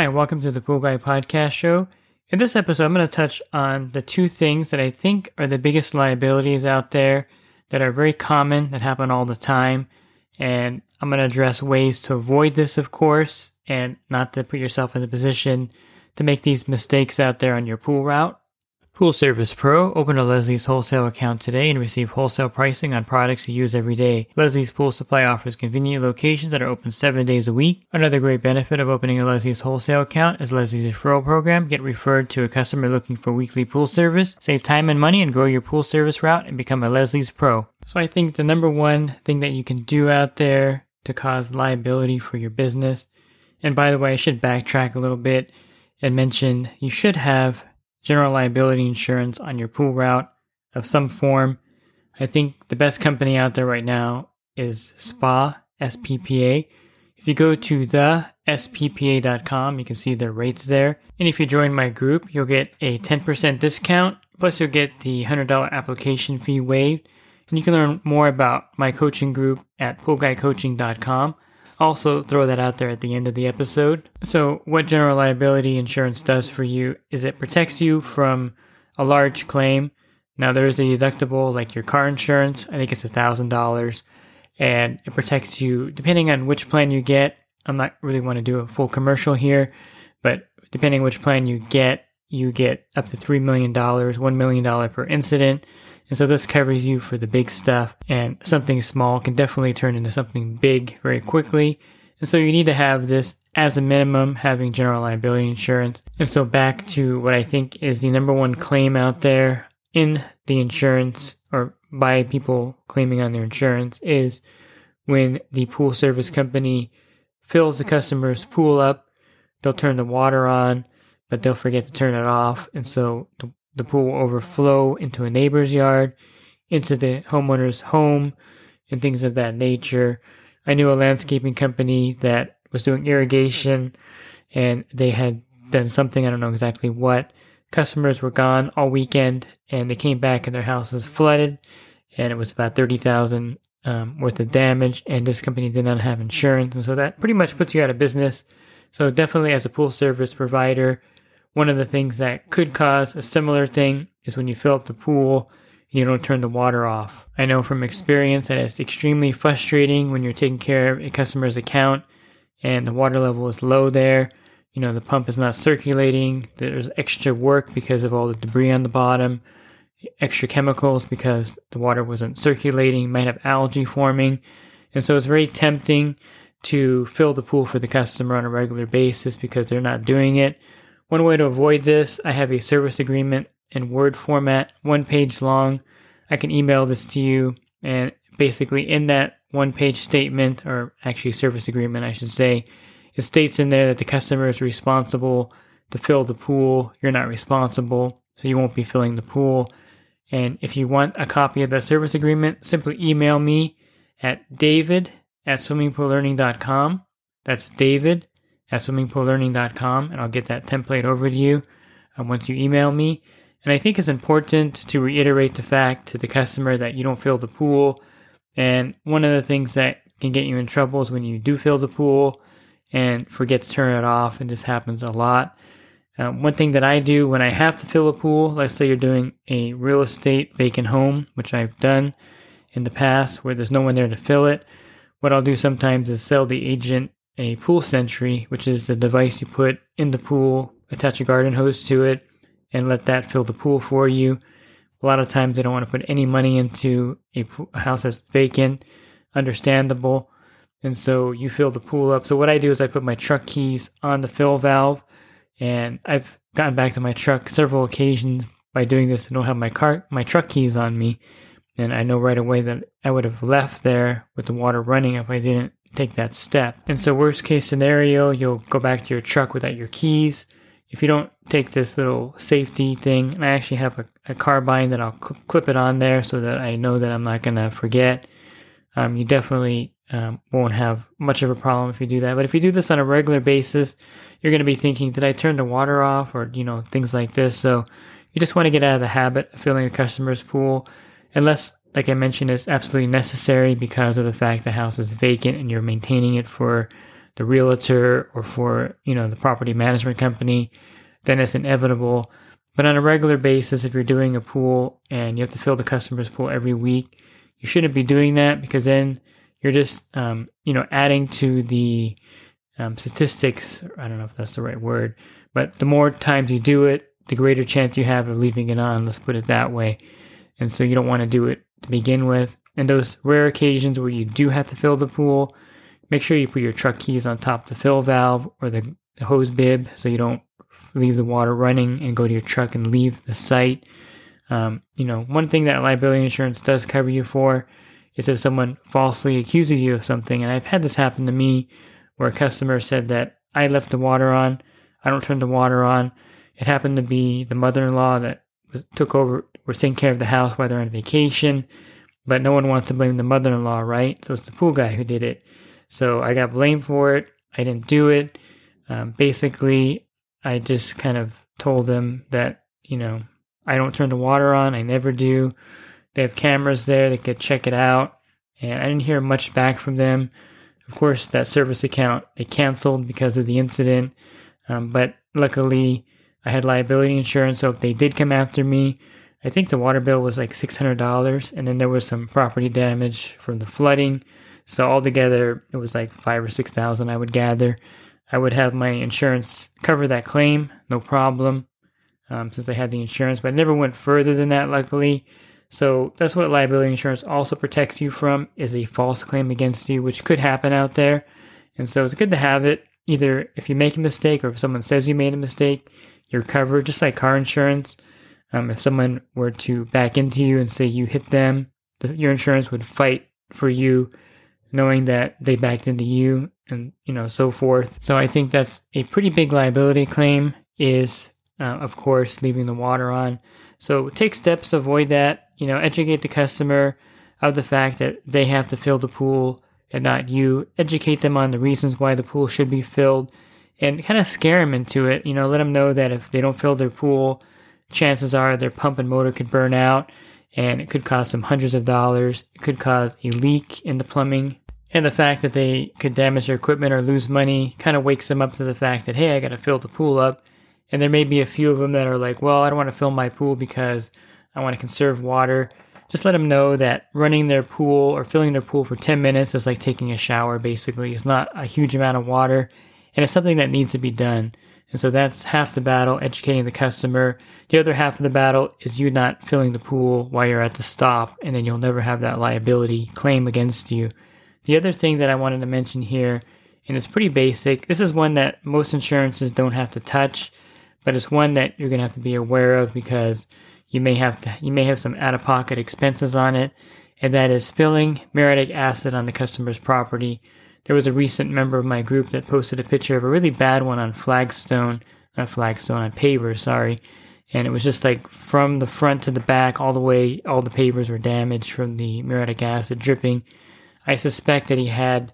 Hi, welcome to the Pool Guy Podcast Show. In this episode, I'm going to touch on the two things that I think are the biggest liabilities out there that are very common, that happen all the time. And I'm going to address ways to avoid this, of course, and not to put yourself in a position to make these mistakes out there on your pool route. Pool Service Pro. Open a Leslie's wholesale account today and receive wholesale pricing on products you use every day. Leslie's Pool Supply offers convenient locations that are open seven days a week. Another great benefit of opening a Leslie's wholesale account is Leslie's referral program. Get referred to a customer looking for weekly pool service. Save time and money and grow your pool service route and become a Leslie's Pro. So I think the number one thing that you can do out there to cause liability for your business, and by the way, I should backtrack a little bit and mention you should have general liability insurance on your pool route of some form. I think the best company out there right now is SPA, SPPA. If you go to the sppa.com, you can see their rates there. And if you join my group, you'll get a 10% discount, plus you'll get the $100 application fee waived. And you can learn more about my coaching group at poolguycoaching.com. Also, throw that out there at the end of the episode. So, what general liability insurance does for you is it protects you from a large claim. Now, there is a deductible like your car insurance, I think it's $1,000, and it protects you depending on which plan you get. I'm not really want to do a full commercial here, but depending which plan you get, you get up to $3 million, $1 million per incident. And so this covers you for the big stuff, and something small can definitely turn into something big very quickly. And so you need to have this as a minimum, having general liability insurance. And so back to what I think is the number one claim out there in the insurance or by people claiming on their insurance is when the pool service company fills the customer's pool up, they'll turn the water on, but they'll forget to turn it off. And so the the pool will overflow into a neighbor's yard, into the homeowner's home, and things of that nature. I knew a landscaping company that was doing irrigation and they had done something, I don't know exactly what. Customers were gone all weekend and they came back and their house was flooded and it was about 30,000 um, worth of damage and this company did not have insurance. And so that pretty much puts you out of business. So definitely as a pool service provider, one of the things that could cause a similar thing is when you fill up the pool and you don't turn the water off. I know from experience that it's extremely frustrating when you're taking care of a customer's account and the water level is low there. You know, the pump is not circulating. There's extra work because of all the debris on the bottom, extra chemicals because the water wasn't circulating, might have algae forming. And so it's very tempting to fill the pool for the customer on a regular basis because they're not doing it. One way to avoid this, I have a service agreement in Word format, one page long. I can email this to you, and basically, in that one page statement, or actually, service agreement, I should say, it states in there that the customer is responsible to fill the pool. You're not responsible, so you won't be filling the pool. And if you want a copy of that service agreement, simply email me at david at swimmingpoollearning.com. That's david at swimmingpoollearning.com, and I'll get that template over to you um, once you email me. And I think it's important to reiterate the fact to the customer that you don't fill the pool. And one of the things that can get you in trouble is when you do fill the pool and forget to turn it off, and this happens a lot. Um, one thing that I do when I have to fill a pool, let's say you're doing a real estate vacant home, which I've done in the past where there's no one there to fill it, what I'll do sometimes is sell the agent a pool sentry, which is the device you put in the pool, attach a garden hose to it, and let that fill the pool for you. A lot of times they don't want to put any money into a, house that's vacant, understandable. And so you fill the pool up. So what I do is I put my truck keys on the fill valve, and I've gotten back to my truck several occasions by doing this. I don't have my car, my truck keys on me, And I know right away that I would have left there with the water running if I didn't take that step. And so, worst case scenario, you'll go back to your truck without your keys. If you don't take this little safety thing, and I actually have a, a carbine that I'll cl- clip it on there so that I know that I'm not going to forget. Um, you definitely um, won't have much of a problem if you do that. But if you do this on a regular basis, you're going to be thinking, did I turn the water off or, you know, things like this. So you just want to get out of the habit of filling a customer's pool unless, like I mentioned, it's absolutely necessary because of the fact the house is vacant and you're maintaining it for the realtor or for, you know, the property management company, then it's inevitable. But on a regular basis, if you're doing a pool and you have to fill the customer's pool every week, you shouldn't be doing that because then you're just, um, you know, adding to the um, statistics. I don't know if that's the right word, but the more times you do it, the greater chance you have of leaving it on. Let's put it that way. And so you don't want to do it to begin with. And those rare occasions where you do have to fill the pool, make sure you put your truck keys on top of the fill valve or the hose bib so you don't leave the water running and go to your truck and leave the site. Um, you know, one thing that liability insurance does cover you for is if someone falsely accuses you of something. And I've had this happen to me where a customer said that I left the water on, I don't turn the water on. It happened to be the mother-in-law that was, took over, was taking care of the house while they're on vacation, but no one wants to blame the mother-in-law, right? So it's the pool guy who did it. So I got blamed for it. I didn't do it. Um, basically, I just kind of told them that you know I don't turn the water on. I never do. They have cameras there. They could check it out. And I didn't hear much back from them. Of course, that service account they canceled because of the incident. Um, but luckily, I had liability insurance. So if they did come after me, I think the water bill was like $600. And then there was some property damage from the flooding. So altogether, it was like five or 6,000, I would gather. I would have my insurance cover that claim, no problem, um, since I had the insurance, but I never went further than that, luckily. So that's what liability insurance also protects you from is a false claim against you, which could happen out there. And so it's good to have it. Either if you make a mistake or if someone says you made a mistake, you're covered, just like car insurance. Um, if someone were to back into you and say you hit them, the, your insurance would fight for you, knowing that they backed into you, and you know so forth. So I think that's a pretty big liability claim. Is uh, of course leaving the water on. So take steps to avoid that you know, educate the customer of the fact that they have to fill the pool and not you. Educate them on the reasons why the pool should be filled and kind of scare them into it. You know, let them know that if they don't fill their pool, chances are their pump and motor could burn out and it could cost them hundreds of dollars. It could cause a leak in the plumbing. And the fact that they could damage their equipment or lose money kind of wakes them up to the fact that, hey, I got to fill the pool up. And there may be a few of them that are like, well, I don't want to fill my pool because I want to conserve water. Just let them know that running their pool or filling their pool for 10 minutes is like taking a shower, basically. It's not a huge amount of water, and it's something that needs to be done. And so that's half the battle, educating the customer. The other half of the battle is you not filling the pool while you're at the stop, and then you'll never have that liability claim against you. The other thing that I wanted to mention here, and it's pretty basic, this is one that most insurances don't have to touch, but it's one that you're going to have to be aware of because you may have to you may have some out of pocket expenses on it, and that is spilling muriatic acid on the customer's property. There was a recent member of my group that posted a picture of a really bad one on Flagstone, not Flagstone, on paver, sorry. And it was just like from the front to the back, all the way, all the pavers were damaged from the muriatic acid dripping. I suspect that he had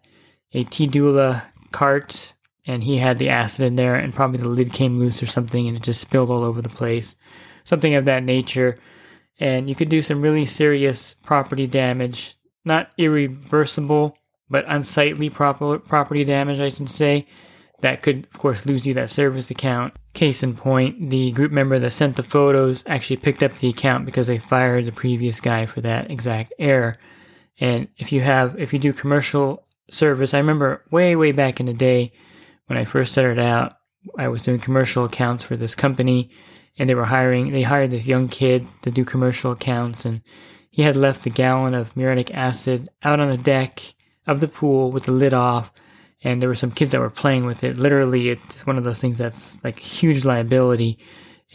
a T-Dula cart and he had the acid in there and probably the lid came loose or something and it just spilled all over the place something of that nature. And you could do some really serious property damage, not irreversible, but unsightly proper, property damage, I should say. That could, of course, lose you that service account. Case in point, the group member that sent the photos actually picked up the account because they fired the previous guy for that exact error. And if you have, if you do commercial service, I remember way, way back in the day when I first started out, I was doing commercial accounts for this company and they were hiring they hired this young kid to do commercial accounts and he had left a gallon of muriatic acid out on the deck of the pool with the lid off and there were some kids that were playing with it literally it's one of those things that's like huge liability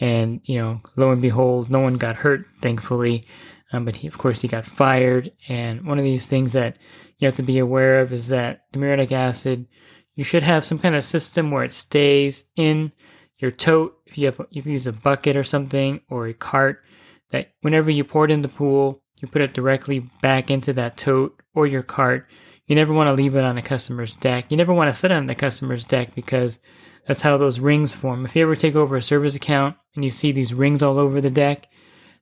and you know lo and behold no one got hurt thankfully Um, but he, of course, he got fired. And one of these things that you have to be aware of is that the muriatic acid, you should have some kind of system where it stays in your tote. If you have, if you use a bucket or something or a cart, that whenever you pour it in the pool, you put it directly back into that tote or your cart. You never want to leave it on the customer's deck. You never want to sit on the customer's deck because that's how those rings form. If you ever take over a service account and you see these rings all over the deck,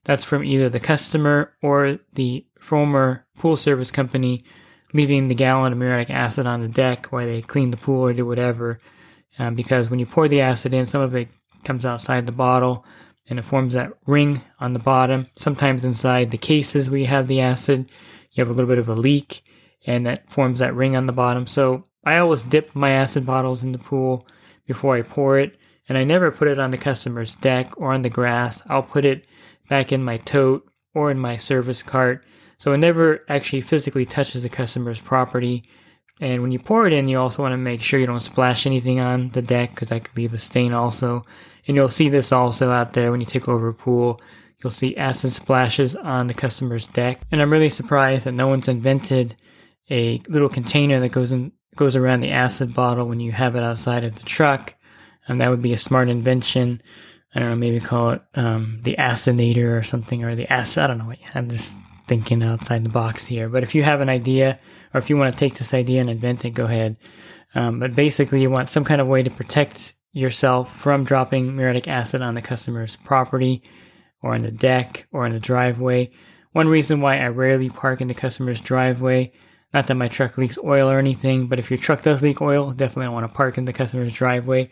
that's from either the customer or the former pool service company leaving the gallon of muriatic acid on the deck while they clean the pool or do whatever. Um, because when you pour the acid in, some of it comes outside the bottle and it forms that ring on the bottom. Sometimes inside the cases where you have the acid, you have a little bit of a leak and that forms that ring on the bottom. So I always dip my acid bottles in the pool before I pour it, and I never put it on the customer's deck or on the grass. I'll put it back in my tote or in my service cart. So it never actually physically touches the customer's property. And when you pour it in, you also want to make sure you don't splash anything on the deck because that could leave a stain also. And you'll see this also out there when you take over a pool. You'll see acid splashes on the customer's deck. And I'm really surprised that no one's invented a little container that goes in goes around the acid bottle when you have it outside of the truck. And that would be a smart invention. I don't know, maybe call it um, the acidator or something, or the acid. I don't know. What, I'm just thinking outside the box here. But if you have an idea, or if you want to take this idea and invent it, go ahead. Um, but basically, you want some kind of way to protect yourself from dropping muriatic acid on the customer's property, or on the deck, or in the driveway. One reason why I rarely park in the customer's driveway, not that my truck leaks oil or anything, but if your truck does leak oil, definitely don't want to park in the customer's driveway.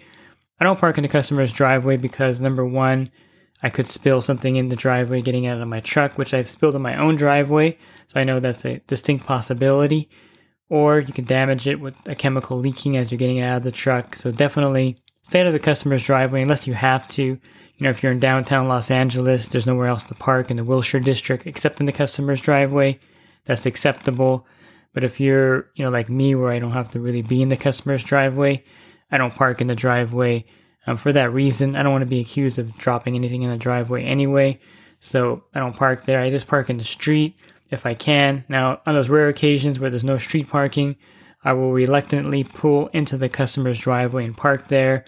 I don't park in the customer's driveway because number one, I could spill something in the driveway getting out of my truck, which I've spilled in my own driveway, so I know that's a distinct possibility. Or you can damage it with a chemical leaking as you're getting it out of the truck. So definitely stay out of the customer's driveway unless you have to. You know, if you're in downtown Los Angeles, there's nowhere else to park in the Wilshire district except in the customer's driveway. That's acceptable. But if you're, you know, like me, where I don't have to really be in the customer's driveway, I don't park in the driveway. Um, for that reason, I don't want to be accused of dropping anything in the driveway anyway. So I don't park there. I just park in the street if I can. Now, on those rare occasions where there's no street parking, I will reluctantly pull into the customer's driveway and park there.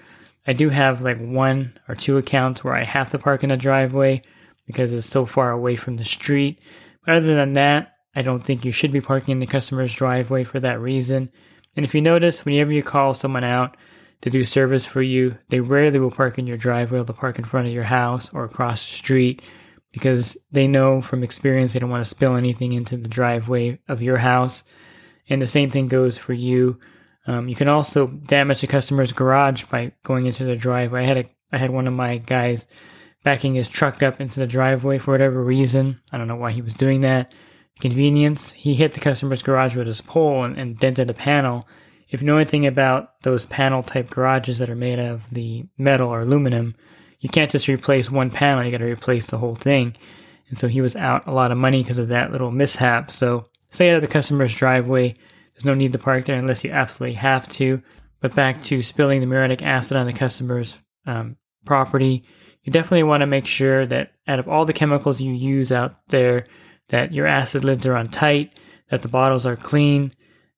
I do have like one or two accounts where I have to park in the driveway because it's so far away from the street. But other than that, I don't think you should be parking in the customer's driveway for that reason. And if you notice, whenever you call someone out to do service for you, they rarely will park in your driveway. They'll park in front of your house or across the street because they know from experience they don't want to spill anything into the driveway of your house. And the same thing goes for you. Um, you can also damage a customer's garage by going into the driveway. I had a I had one of my guys backing his truck up into the driveway for whatever reason. I don't know why he was doing that convenience, he hit the customer's garage with his pole and, and dented a panel. If you know anything about those panel type garages that are made of the metal or aluminum, you can't just replace one panel, you got to replace the whole thing. And so he was out a lot of money because of that little mishap. So stay out of the customer's driveway. There's no need to park there unless you absolutely have to. But back to spilling the muriatic acid on the customer's um, property, you definitely want to make sure that out of all the chemicals you use out there, that your acid lids are on tight, that the bottles are clean,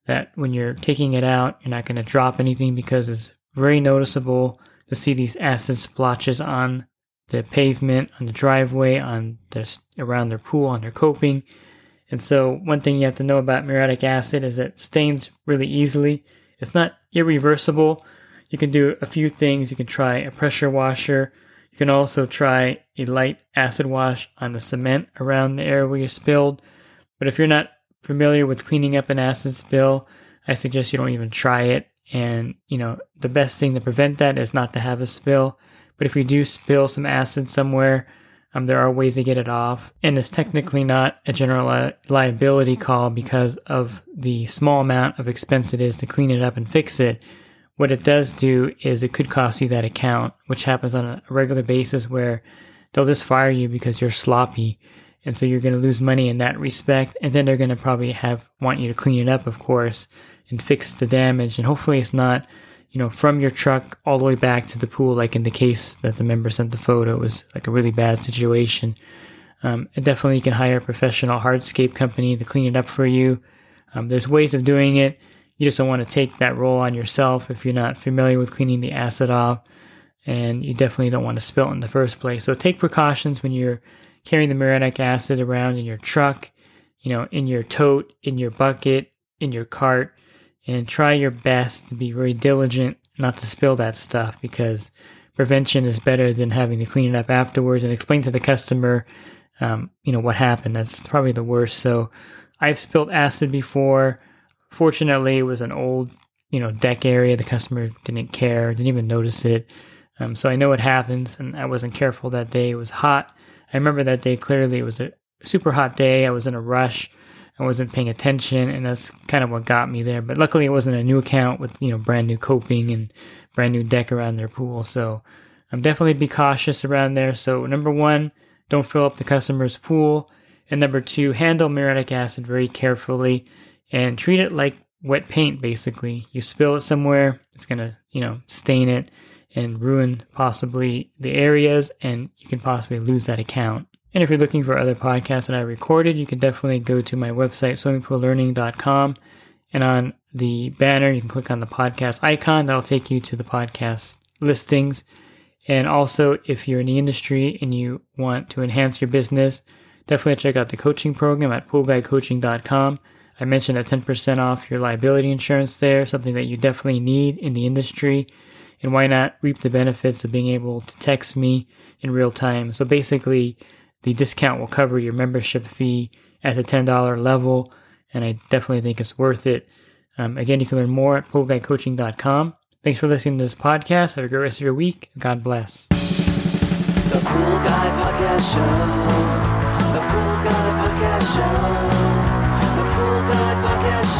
that when you're taking it out, you're not going to drop anything because it's very noticeable to see these acid splotches on the pavement, on the driveway, on the, around their pool, on their coping. And so, one thing you have to know about muriatic acid is that it stains really easily. It's not irreversible. You can do a few things. You can try a pressure washer you can also try a light acid wash on the cement around the area where you spilled. But if you're not familiar with cleaning up an acid spill, I suggest you don't even try it. And, you know, the best thing to prevent that is not to have a spill. But if you do spill some acid somewhere, um, there are ways to get it off. And it's technically not a general li- liability call because of the small amount of expense it is to clean it up and fix it. What it does do is it could cost you that account, which happens on a regular basis where they'll just fire you because you're sloppy. And so you're going to lose money in that respect. And then they're going to probably have, want you to clean it up, of course, and fix the damage. And hopefully it's not, you know, from your truck all the way back to the pool, like in the case that the member sent the photo. It was like a really bad situation. Um, definitely, you can hire a professional hardscape company to clean it up for you. Um, there's ways of doing it. You just don't want to take that role on yourself if you're not familiar with cleaning the acid off, and you definitely don't want to spill it in the first place. So take precautions when you're carrying the muriatic acid around in your truck, you know, in your tote, in your bucket, in your cart, and try your best to be very diligent not to spill that stuff because prevention is better than having to clean it up afterwards and explain to the customer, um, you know, what happened. That's probably the worst. So I've spilled acid before. Fortunately, it was an old, you know, deck area. The customer didn't care, didn't even notice it. Um, so I know it happens, and I wasn't careful that day. It was hot. I remember that day clearly. It was a super hot day. I was in a rush. I wasn't paying attention, and that's kind of what got me there. But luckily, it wasn't a new account with you know brand new coping and brand new deck around their pool. So I'm definitely be cautious around there. So number one, don't fill up the customer's pool, and number two, handle muriatic acid very carefully and treat it like wet paint. Basically, you spill it somewhere, it's gonna you know stain it and ruin possibly the areas, and you can possibly lose that account. And if you're looking for other podcasts that I recorded, you can definitely go to my website, swimmingpoollearning.com. And on the banner, you can click on the podcast icon. That'll take you to the podcast listings. And also, if you're in the industry and you want to enhance your business, definitely check out the coaching program at poolguycoaching.com. I mentioned a 10% off your liability insurance there, something that you definitely need in the industry. And why not reap the benefits of being able to text me in real time? So basically, the discount will cover your membership fee at the $10 level, and I definitely think it's worth it. Um, again, you can learn more at poolguycoaching.com. Thanks for listening to this podcast. Have a great rest of your week. God bless. The Pool Guy Podcast Show. The Pool Guy Podcast Show.